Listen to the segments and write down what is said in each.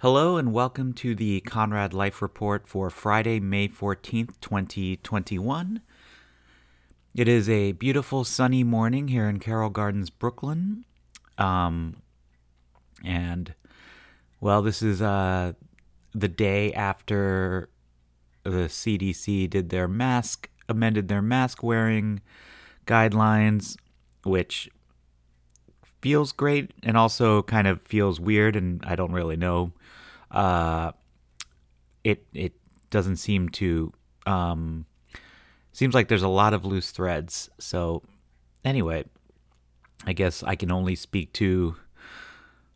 Hello and welcome to the Conrad Life Report for Friday, May 14th, 2021. It is a beautiful sunny morning here in Carroll Gardens, Brooklyn. Um, and, well, this is uh, the day after the CDC did their mask, amended their mask wearing guidelines, which feels great and also kind of feels weird, and I don't really know uh, it it doesn't seem to um, seems like there's a lot of loose threads. So anyway, I guess I can only speak to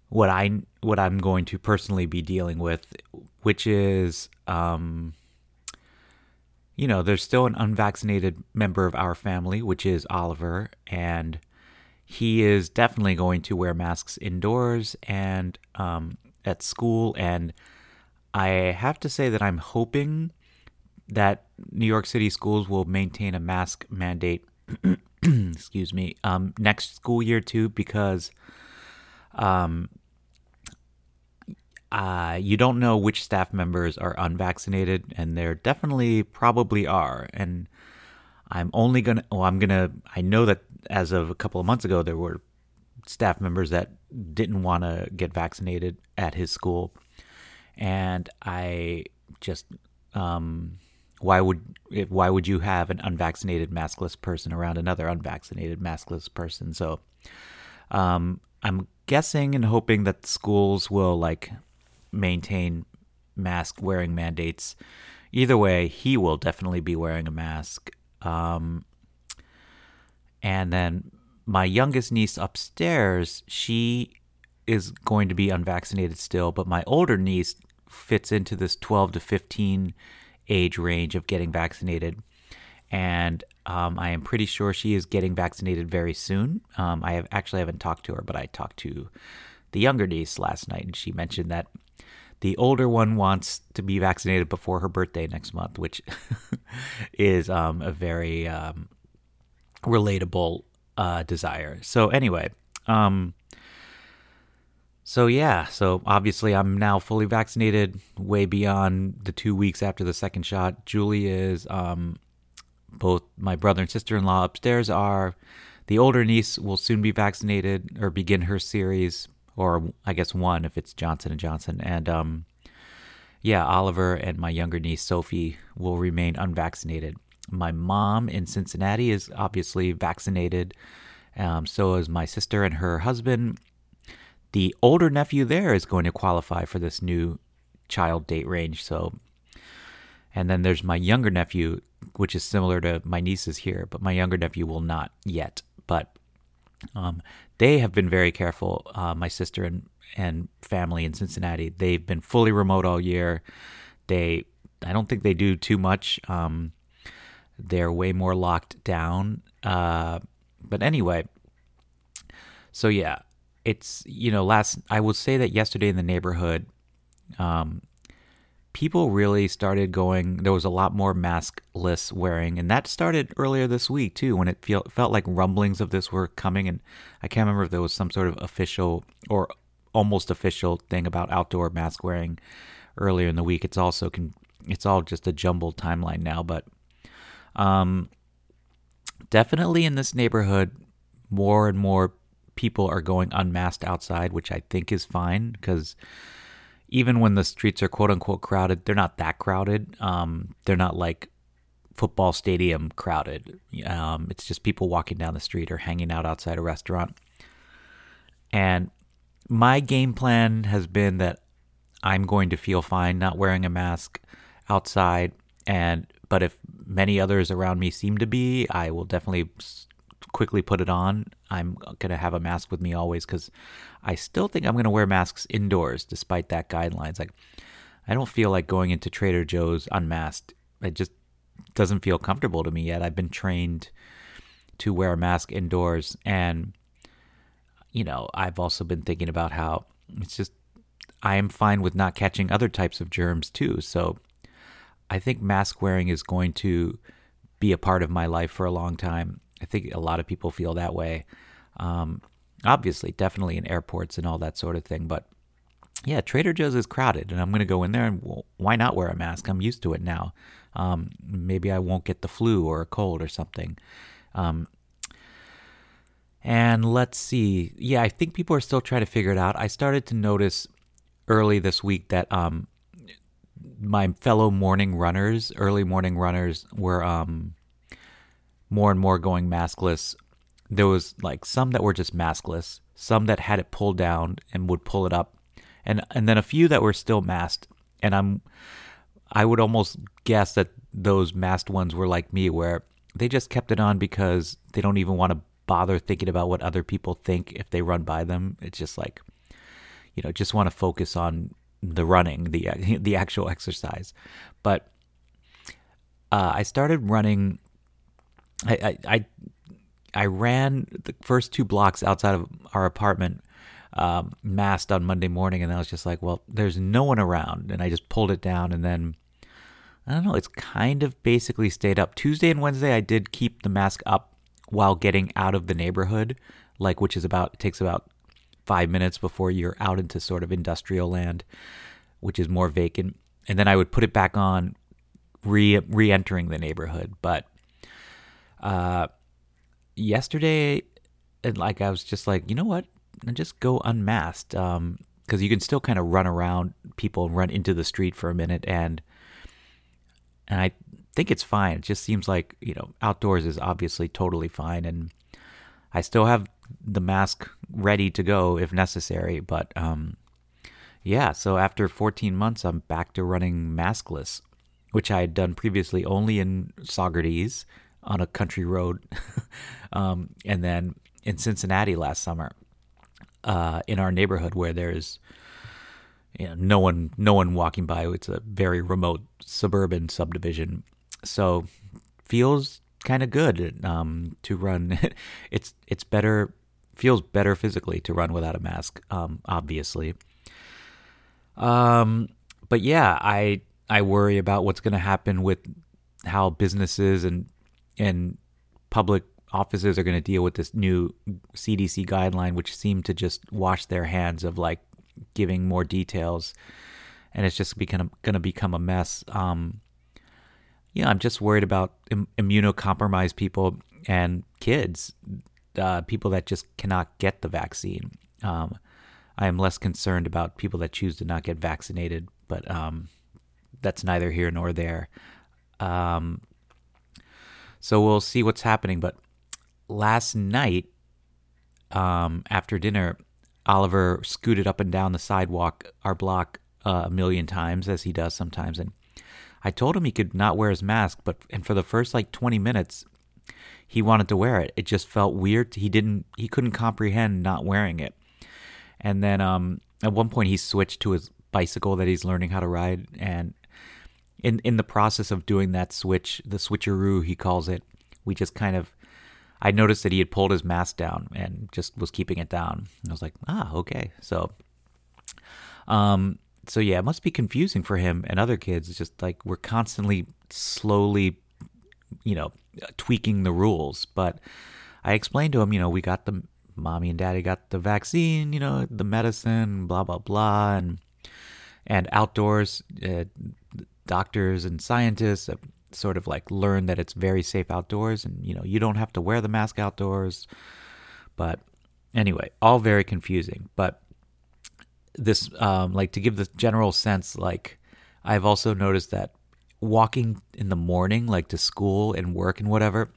what I what I'm going to personally be dealing with, which is um, you know, there's still an unvaccinated member of our family, which is Oliver, and he is definitely going to wear masks indoors and um, at school, and I have to say that I'm hoping that New York City schools will maintain a mask mandate. excuse me. Um, next school year too, because um, uh, you don't know which staff members are unvaccinated, and there definitely probably are. And I'm only gonna. Well, I'm gonna. I know that as of a couple of months ago, there were staff members that didn't want to get vaccinated at his school, and I just um, why would why would you have an unvaccinated maskless person around another unvaccinated maskless person? So um, I'm guessing and hoping that schools will like maintain mask wearing mandates. Either way, he will definitely be wearing a mask. Um, and then my youngest niece upstairs, she is going to be unvaccinated still, but my older niece fits into this 12 to 15 age range of getting vaccinated. And um, I am pretty sure she is getting vaccinated very soon. Um, I have actually haven't talked to her, but I talked to the younger niece last night, and she mentioned that the older one wants to be vaccinated before her birthday next month, which is um, a very um, relatable uh, desire. So anyway, um, so yeah, so obviously I'm now fully vaccinated, way beyond the two weeks after the second shot. Julie is, um, both my brother and sister-in-law upstairs are. The older niece will soon be vaccinated or begin her series, or I guess one if it's Johnson and Johnson, and um, yeah, Oliver and my younger niece Sophie will remain unvaccinated. My mom in Cincinnati is obviously vaccinated. Um, so is my sister and her husband. The older nephew there is going to qualify for this new child date range. So, and then there's my younger nephew, which is similar to my nieces here, but my younger nephew will not yet. But um, they have been very careful. Uh, my sister and and family in Cincinnati, they've been fully remote all year. They, I don't think they do too much. Um, they're way more locked down. Uh, but anyway, so yeah, it's you know last I will say that yesterday in the neighborhood, um, people really started going. There was a lot more maskless wearing, and that started earlier this week too, when it feel, felt like rumblings of this were coming. And I can't remember if there was some sort of official or almost official thing about outdoor mask wearing earlier in the week. It's also it's all just a jumbled timeline now, but um, definitely in this neighborhood, more and more people are going unmasked outside, which I think is fine because even when the streets are quote unquote crowded, they're not that crowded. Um, they're not like football stadium crowded. Um, it's just people walking down the street or hanging out outside a restaurant. And my game plan has been that I'm going to feel fine not wearing a mask outside and but if many others around me seem to be, I will definitely quickly put it on. I'm going to have a mask with me always because I still think I'm going to wear masks indoors despite that guidelines. Like, I don't feel like going into Trader Joe's unmasked. It just doesn't feel comfortable to me yet. I've been trained to wear a mask indoors. And, you know, I've also been thinking about how it's just, I am fine with not catching other types of germs too. So I think mask wearing is going to be a part of my life for a long time. I think a lot of people feel that way. Um, obviously, definitely in airports and all that sort of thing. But yeah, Trader Joe's is crowded, and I'm going to go in there and why not wear a mask? I'm used to it now. Um, maybe I won't get the flu or a cold or something. Um, and let's see. Yeah, I think people are still trying to figure it out. I started to notice early this week that um, my fellow morning runners, early morning runners, were um, more and more going maskless. There was like some that were just maskless, some that had it pulled down and would pull it up, and and then a few that were still masked. And I'm, I would almost guess that those masked ones were like me, where they just kept it on because they don't even want to bother thinking about what other people think if they run by them. It's just like, you know, just want to focus on the running, the the actual exercise. But uh, I started running. I, I, I I ran the first two blocks outside of our apartment, um, masked on Monday morning, and I was just like, well, there's no one around, and I just pulled it down, and then I don't know, it's kind of basically stayed up. Tuesday and Wednesday, I did keep the mask up while getting out of the neighborhood, like which is about takes about five minutes before you're out into sort of industrial land, which is more vacant, and then I would put it back on, re re-entering the neighborhood, but. Uh, yesterday, and like I was just like, you know what? And just go unmasked, um, because you can still kind of run around people and run into the street for a minute, and and I think it's fine. It just seems like you know outdoors is obviously totally fine, and I still have the mask ready to go if necessary. But um, yeah, so after 14 months, I'm back to running maskless, which I had done previously only in Saugerties on a country road, um, and then in Cincinnati last summer, uh, in our neighborhood where there's no one no one walking by. It's a very remote suburban subdivision, so feels kind of good um, to run. it's it's better feels better physically to run without a mask, um, obviously. Um, but yeah, I I worry about what's going to happen with how businesses and and public offices are going to deal with this new CDC guideline, which seem to just wash their hands of like giving more details, and it's just become going to become a mess. Um, yeah, I'm just worried about Im- immunocompromised people and kids, uh, people that just cannot get the vaccine. Um, I am less concerned about people that choose to not get vaccinated, but um, that's neither here nor there. Um, so we'll see what's happening. But last night, um, after dinner, Oliver scooted up and down the sidewalk, our block, uh, a million times, as he does sometimes. And I told him he could not wear his mask, but and for the first like 20 minutes, he wanted to wear it. It just felt weird. He didn't, he couldn't comprehend not wearing it. And then um, at one point, he switched to his bicycle that he's learning how to ride, and in in the process of doing that switch, the switcheroo he calls it, we just kind of I noticed that he had pulled his mask down and just was keeping it down. I was like, ah, okay. So um so yeah, it must be confusing for him and other kids. It's just like we're constantly slowly, you know, tweaking the rules. But I explained to him, you know, we got the mommy and daddy got the vaccine, you know, the medicine, blah blah blah, and and outdoors. Uh, doctors and scientists have sort of like learned that it's very safe outdoors and you know you don't have to wear the mask outdoors but anyway all very confusing but this um like to give the general sense like i've also noticed that walking in the morning like to school and work and whatever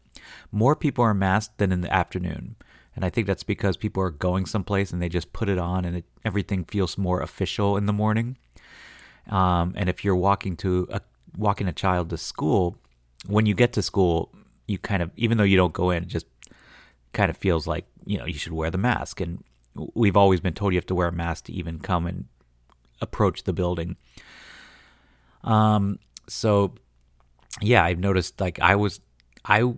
more people are masked than in the afternoon and i think that's because people are going someplace and they just put it on and it, everything feels more official in the morning um, and if you're walking to a walking a child to school, when you get to school, you kind of even though you don't go in, it just kind of feels like you know you should wear the mask. And we've always been told you have to wear a mask to even come and approach the building. Um. So yeah, I've noticed like I was I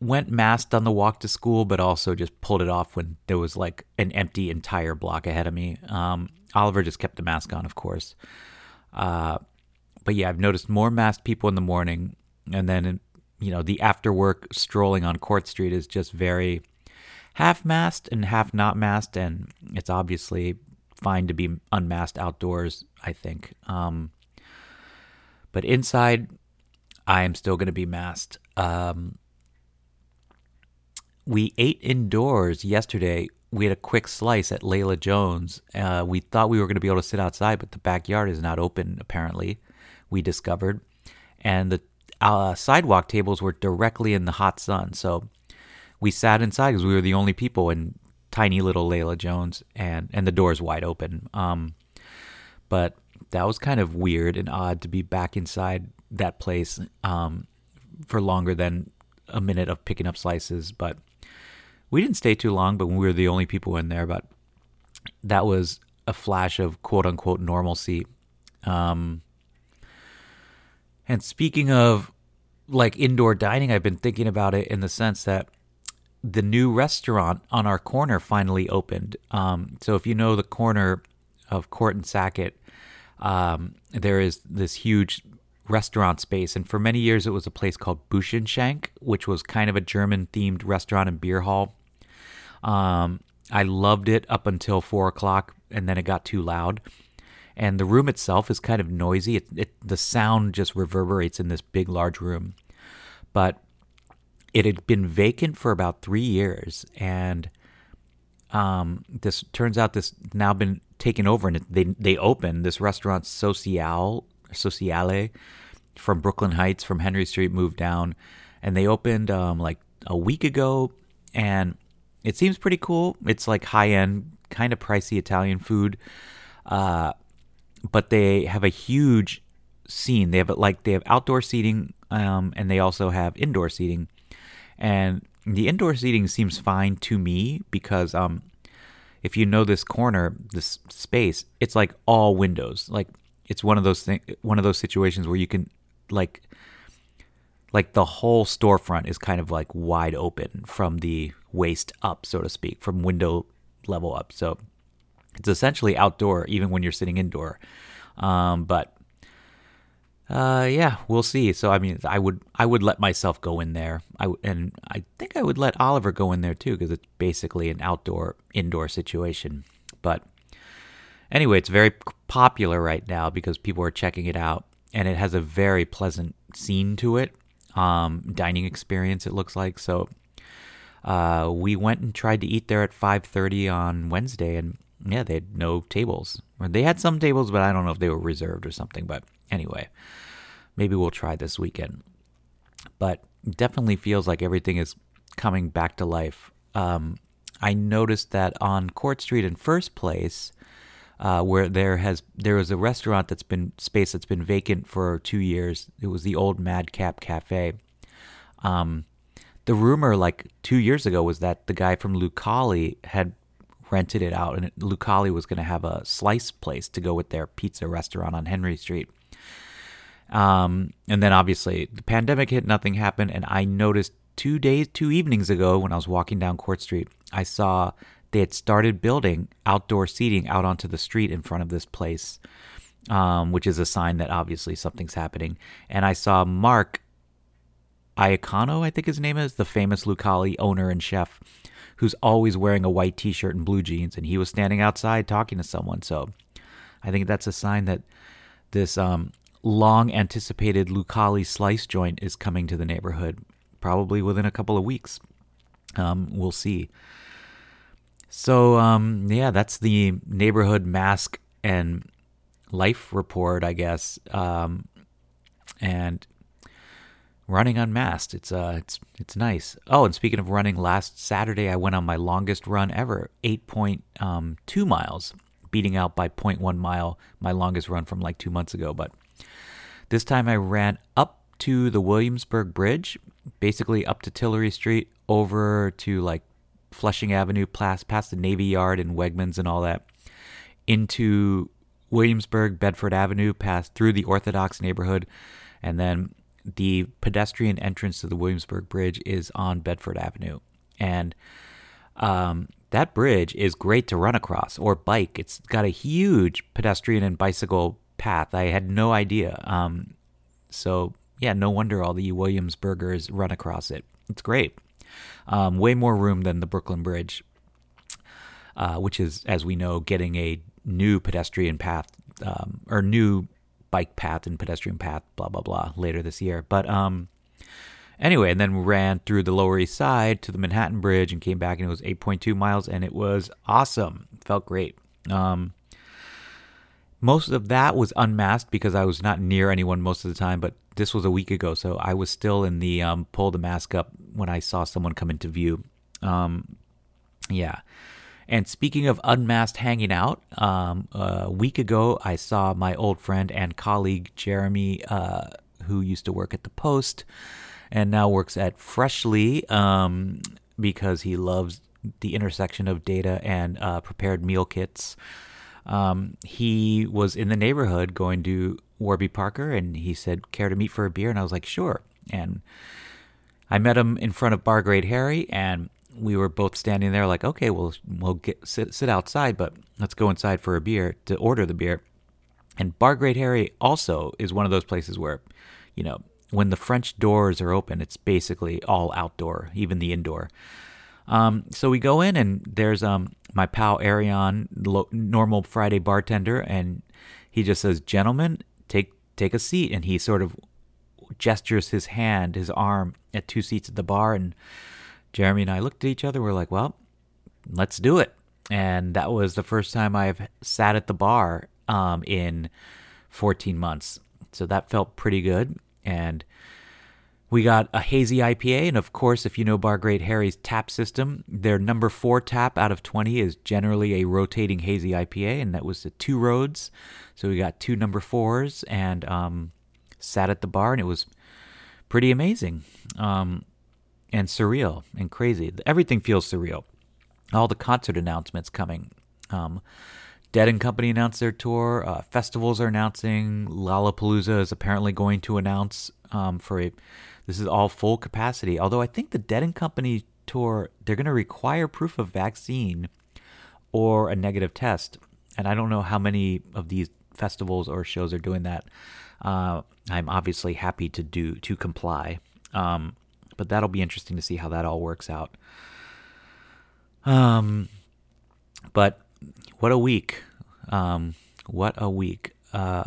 went masked on the walk to school, but also just pulled it off when there was like an empty entire block ahead of me. Um, Oliver just kept the mask on, of course. Uh, but yeah, I've noticed more masked people in the morning, and then you know the after work strolling on Court Street is just very half masked and half not masked, and it's obviously fine to be unmasked outdoors. I think. Um, but inside, I am still going to be masked. Um, we ate indoors yesterday. We had a quick slice at Layla Jones. Uh, we thought we were going to be able to sit outside, but the backyard is not open, apparently, we discovered. And the uh, sidewalk tables were directly in the hot sun. So we sat inside because we were the only people in tiny little Layla Jones, and, and the door's wide open. Um, but that was kind of weird and odd to be back inside that place um, for longer than a minute of picking up slices. But we didn't stay too long, but we were the only people in there. But that was a flash of quote unquote normalcy. Um, and speaking of like indoor dining, I've been thinking about it in the sense that the new restaurant on our corner finally opened. Um, so if you know the corner of Court and Sackett, um, there is this huge restaurant space. And for many years, it was a place called Buschenschank, which was kind of a German themed restaurant and beer hall. Um, I loved it up until four o'clock, and then it got too loud. And the room itself is kind of noisy. It, it, the sound just reverberates in this big, large room. But it had been vacant for about three years, and um, this turns out this now been taken over, and they they opened this restaurant Social Sociale from Brooklyn Heights, from Henry Street, moved down, and they opened um, like a week ago, and it seems pretty cool. It's like high end, kind of pricey Italian food, uh, but they have a huge scene. They have like they have outdoor seating, um, and they also have indoor seating, and the indoor seating seems fine to me because um, if you know this corner, this space, it's like all windows. Like it's one of those thing, one of those situations where you can like like the whole storefront is kind of like wide open from the waist up, so to speak, from window level up. So it's essentially outdoor, even when you're sitting indoor. Um, but uh, yeah, we'll see. So I mean, I would I would let myself go in there. I and I think I would let Oliver go in there too because it's basically an outdoor indoor situation. But anyway, it's very popular right now because people are checking it out, and it has a very pleasant scene to it um, dining experience. It looks like so. Uh, we went and tried to eat there at 5:30 on Wednesday, and yeah, they had no tables. They had some tables, but I don't know if they were reserved or something. But anyway, maybe we'll try this weekend. But definitely feels like everything is coming back to life. Um, I noticed that on Court Street in First Place, uh, where there has there was a restaurant that's been space that's been vacant for two years. It was the old Madcap Cafe. Um, the rumor like two years ago was that the guy from Lucali had rented it out, and Lucali was going to have a slice place to go with their pizza restaurant on Henry Street. Um, and then obviously the pandemic hit, nothing happened, and I noticed two days, two evenings ago when I was walking down Court Street, I saw they had started building outdoor seating out onto the street in front of this place, um, which is a sign that obviously something's happening. And I saw Mark Iacono, I think his name is, the famous Lucali owner and chef, who's always wearing a white t shirt and blue jeans, and he was standing outside talking to someone. So I think that's a sign that this um, long anticipated Lucali slice joint is coming to the neighborhood, probably within a couple of weeks. Um, we'll see. So um, yeah, that's the neighborhood mask and life report, I guess. Um, and running unmasked, it's uh, it's it's nice. Oh, and speaking of running, last Saturday I went on my longest run ever, eight point um, two miles, beating out by 0.1 mile my longest run from like two months ago. But this time I ran up to the Williamsburg Bridge, basically up to Tillery Street, over to like Flushing Avenue, past, past the Navy Yard and Wegmans and all that, into Williamsburg, Bedford Avenue, past through the Orthodox neighborhood, and then the pedestrian entrance to the Williamsburg Bridge is on Bedford Avenue. And um, that bridge is great to run across or bike. It's got a huge pedestrian and bicycle path. I had no idea. Um, so, yeah, no wonder all the Williamsburgers run across it. It's great. Um, way more room than the Brooklyn Bridge, uh, which is, as we know, getting a new pedestrian path um, or new bike path and pedestrian path, blah blah blah, later this year. But um, anyway, and then we ran through the Lower East Side to the Manhattan Bridge and came back, and it was 8.2 miles, and it was awesome. Felt great. Um, most of that was unmasked because I was not near anyone most of the time, but this was a week ago, so I was still in the um, pull the mask up when I saw someone come into view. Um, yeah. And speaking of unmasked hanging out, um, a week ago I saw my old friend and colleague Jeremy, uh, who used to work at the Post and now works at Freshly um, because he loves the intersection of data and uh, prepared meal kits. Um, he was in the neighborhood going to Warby Parker and he said, Care to meet for a beer? And I was like, Sure. And I met him in front of Bar Great Harry and we were both standing there like, okay, well, we'll get sit, sit outside, but let's go inside for a beer to order the beer. And Bar Great Harry also is one of those places where, you know, when the French doors are open, it's basically all outdoor, even the indoor. Um, so we go in, and there's um, my pal Arion, lo- normal Friday bartender, and he just says, "Gentlemen, take take a seat." And he sort of gestures his hand, his arm, at two seats at the bar. And Jeremy and I looked at each other. We're like, "Well, let's do it." And that was the first time I've sat at the bar um, in 14 months. So that felt pretty good and we got a hazy IPA, and of course, if you know Bar Great Harry's tap system, their number four tap out of 20 is generally a rotating hazy IPA, and that was the two roads. So we got two number fours and um, sat at the bar, and it was pretty amazing um, and surreal and crazy. Everything feels surreal. All the concert announcements coming. Um, Dead and Company announced their tour. Uh, festivals are announcing. Lollapalooza is apparently going to announce um, for a. This is all full capacity. Although I think the Dead and Company tour they're going to require proof of vaccine or a negative test, and I don't know how many of these festivals or shows are doing that. Uh, I'm obviously happy to do to comply, um, but that'll be interesting to see how that all works out. Um, but what a week. Um, what a week. Uh,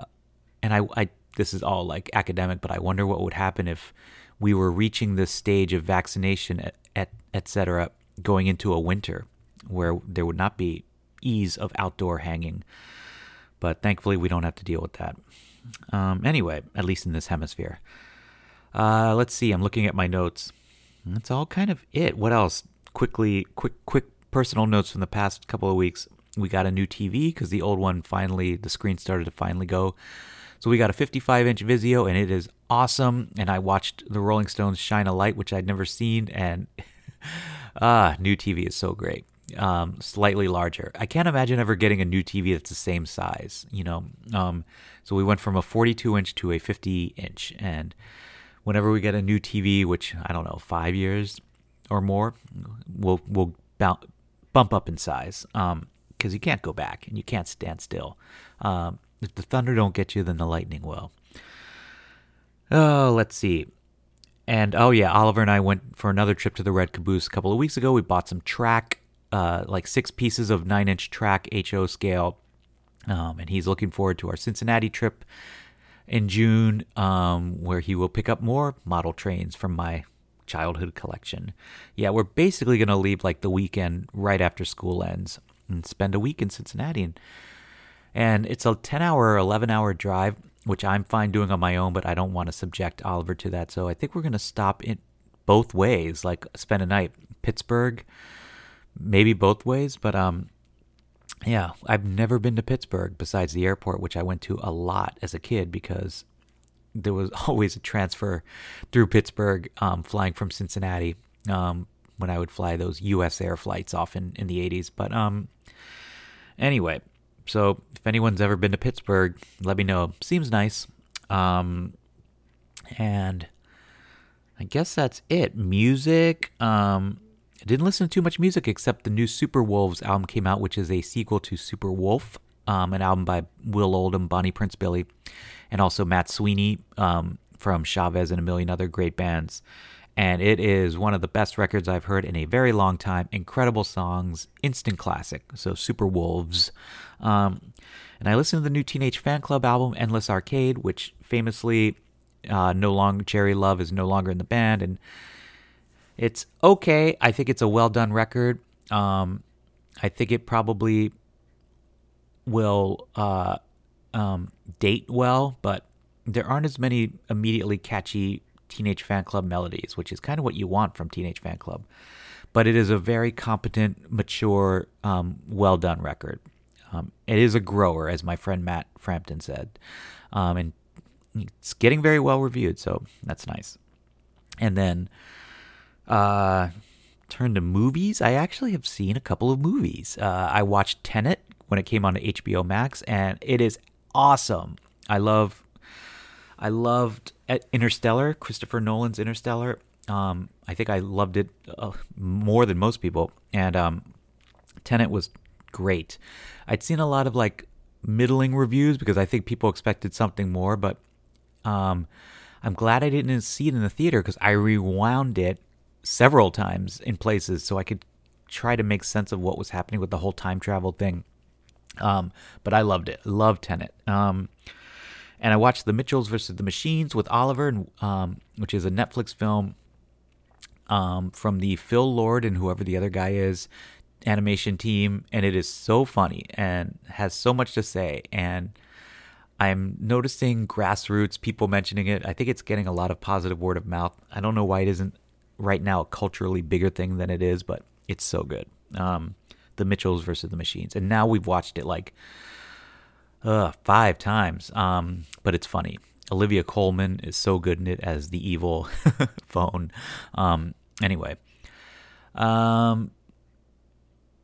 and I, I, this is all like academic, but I wonder what would happen if we were reaching this stage of vaccination, et, et, et cetera, going into a winter where there would not be ease of outdoor hanging. But thankfully, we don't have to deal with that. Um, anyway, at least in this hemisphere. Uh, let's see. I'm looking at my notes. That's all kind of it. What else? Quickly, quick, quick personal notes from the past couple of weeks we got a new TV because the old one finally, the screen started to finally go. So we got a 55 inch Vizio and it is awesome. And I watched the Rolling Stones Shine a Light, which I'd never seen. And ah, new TV is so great. Um, slightly larger. I can't imagine ever getting a new TV that's the same size, you know. Um, so we went from a 42 inch to a 50 inch. And whenever we get a new TV, which I don't know, five years or more, we'll, we'll bump up in size. Um, because you can't go back and you can't stand still. Um, if the thunder don't get you, then the lightning will. Oh, let's see. And oh yeah, Oliver and I went for another trip to the Red Caboose a couple of weeks ago. We bought some track, uh, like six pieces of nine inch track HO scale, um, and he's looking forward to our Cincinnati trip in June, um, where he will pick up more model trains from my childhood collection. Yeah, we're basically gonna leave like the weekend right after school ends and spend a week in Cincinnati. And, and it's a 10 hour, or 11 hour drive, which I'm fine doing on my own, but I don't want to subject Oliver to that. So I think we're going to stop in both ways, like spend a night Pittsburgh, maybe both ways. But um, yeah, I've never been to Pittsburgh besides the airport, which I went to a lot as a kid because there was always a transfer through Pittsburgh, um, flying from Cincinnati. Um, when I would fly those U.S. air flights off in, in the 80s. But um, anyway, so if anyone's ever been to Pittsburgh, let me know. Seems nice. Um, and I guess that's it. Music. Um, I didn't listen to too much music except the new Superwolves album came out, which is a sequel to Superwolf, um, an album by Will Oldham, Bonnie Prince Billy, and also Matt Sweeney um, from Chavez and a million other great bands. and it is one of the best records I've heard in a very long time. Incredible songs, instant classic. So Superwolves. Um, and I listened to the new Teenage Fanclub album, Endless Arcade, which famously uh, no longer Gerry Love is no longer in the band, and it's okay. I think it's a well done record. Um, I think it probably will uh, um, date well, but there aren't as many immediately catchy Teenage Fanclub melodies, which is kind of what you want from Teenage Fanclub. But it is a very competent, mature, um, well done record. Um, it is a grower, as my friend Matt Frampton said. Um, and it's getting very well reviewed, so that's nice. And then uh, turn to movies. I actually have seen a couple of movies. Uh, I watched Tenet when it came on HBO Max, and it is awesome. I love, I loved Interstellar, Christopher Nolan's Interstellar. Um, I think I loved it uh, more than most people, and um, Tenet was great. I'd seen a lot of like middling reviews because I think people expected something more, but um, I'm glad I didn't see it in the theater because I rewound it several times in places so I could try to make sense of what was happening with the whole time travel thing. Um, but I loved it. Loved Tenet. Um, and I watched The Mitchells versus the Machines with Oliver, um, which is a Netflix film um, from the Phil Lord and whoever the other guy is animation team, and it is so funny and has so much to say. And I'm noticing grassroots people mentioning it. I think it's getting a lot of positive word of mouth. I don't know why it isn't right now a culturally bigger thing than it is, but it's so good. Um, the Mitchells versus the Machines, and now we've watched it like uh, five times. Um, but it's funny. Olivia Colman is so good in it as the evil phone. Um, anyway, um,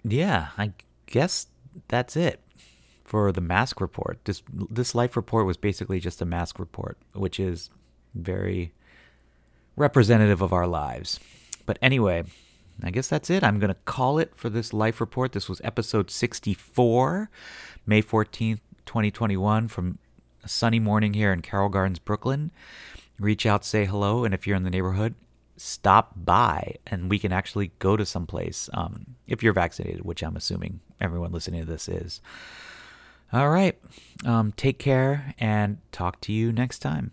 yeah, I guess that's it for the mask report. This this life report was basically just a mask report, which is very representative of our lives. But anyway, I guess that's it. I'm going to call it for this life report. This was episode 64, May 14th, 2021 from a sunny morning here in Carroll Gardens, Brooklyn. Reach out, say hello, and if you're in the neighborhood, stop by and we can actually go to some place um, if you're vaccinated, which I'm assuming everyone listening to this is. All right. Um, take care and talk to you next time.